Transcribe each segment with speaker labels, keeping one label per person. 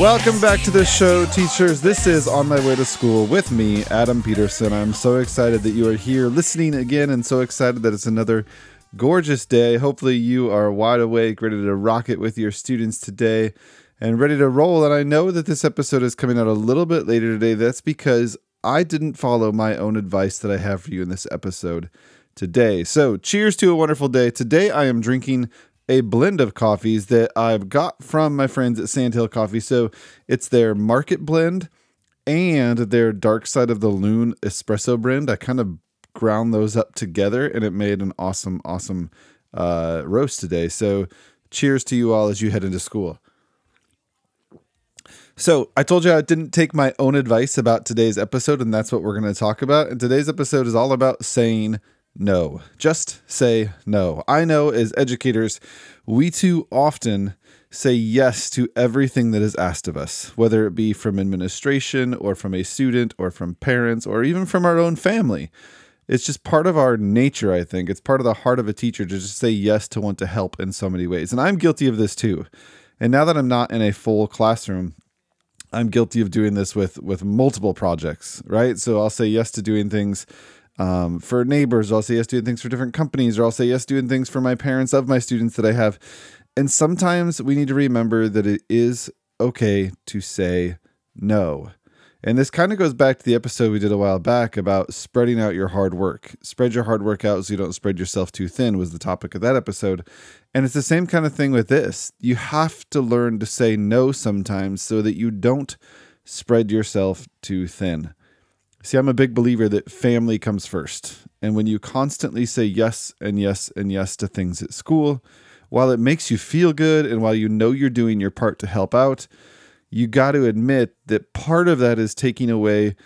Speaker 1: Welcome back to the show, teachers. This is On My Way to School with me, Adam Peterson. I'm so excited that you are here listening again and so excited that it's another gorgeous day. Hopefully, you are wide awake, ready to rock it with your students today and ready to roll. And I know that this episode is coming out a little bit later today. That's because I didn't follow my own advice that I have for you in this episode today. So, cheers to a wonderful day. Today, I am drinking a blend of coffees that I've got from my friends at Sandhill Coffee. So it's their market blend and their dark side of the loon espresso blend. I kind of ground those up together and it made an awesome, awesome uh, roast today. So cheers to you all as you head into school. So, I told you I didn't take my own advice about today's episode, and that's what we're going to talk about. And today's episode is all about saying no. Just say no. I know as educators, we too often say yes to everything that is asked of us, whether it be from administration or from a student or from parents or even from our own family. It's just part of our nature, I think. It's part of the heart of a teacher to just say yes to want to help in so many ways. And I'm guilty of this too. And now that I'm not in a full classroom, I'm guilty of doing this with with multiple projects, right? So I'll say yes to doing things um, for neighbors, or I'll say yes doing things for different companies, or I'll say yes doing things for my parents of my students that I have. And sometimes we need to remember that it is okay to say no. And this kind of goes back to the episode we did a while back about spreading out your hard work. Spread your hard work out so you don't spread yourself too thin, was the topic of that episode. And it's the same kind of thing with this. You have to learn to say no sometimes so that you don't spread yourself too thin. See, I'm a big believer that family comes first. And when you constantly say yes and yes and yes to things at school, while it makes you feel good and while you know you're doing your part to help out, you got to admit that part of that is taking away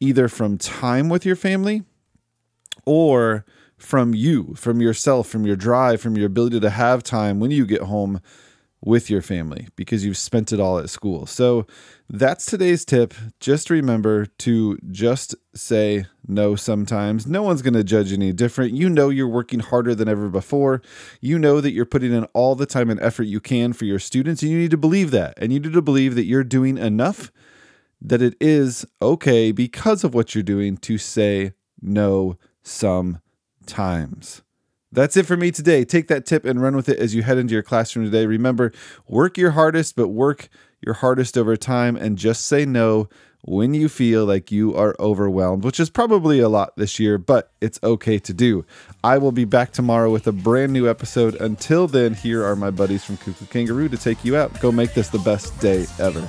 Speaker 1: either from time with your family or from you, from yourself, from your drive, from your ability to have time when you get home with your family because you've spent it all at school. So that's today's tip. Just remember to just say no sometimes. No one's going to judge any different. You know you're working harder than ever before. You know that you're putting in all the time and effort you can for your students, and you need to believe that. And you need to believe that you're doing enough that it is okay because of what you're doing to say no sometimes. That's it for me today. Take that tip and run with it as you head into your classroom today. Remember, work your hardest, but work your hardest over time and just say no when you feel like you are overwhelmed, which is probably a lot this year, but it's okay to do. I will be back tomorrow with a brand new episode. Until then, here are my buddies from Koo Koo Kanga Roo to take you out. Go make this the best day ever.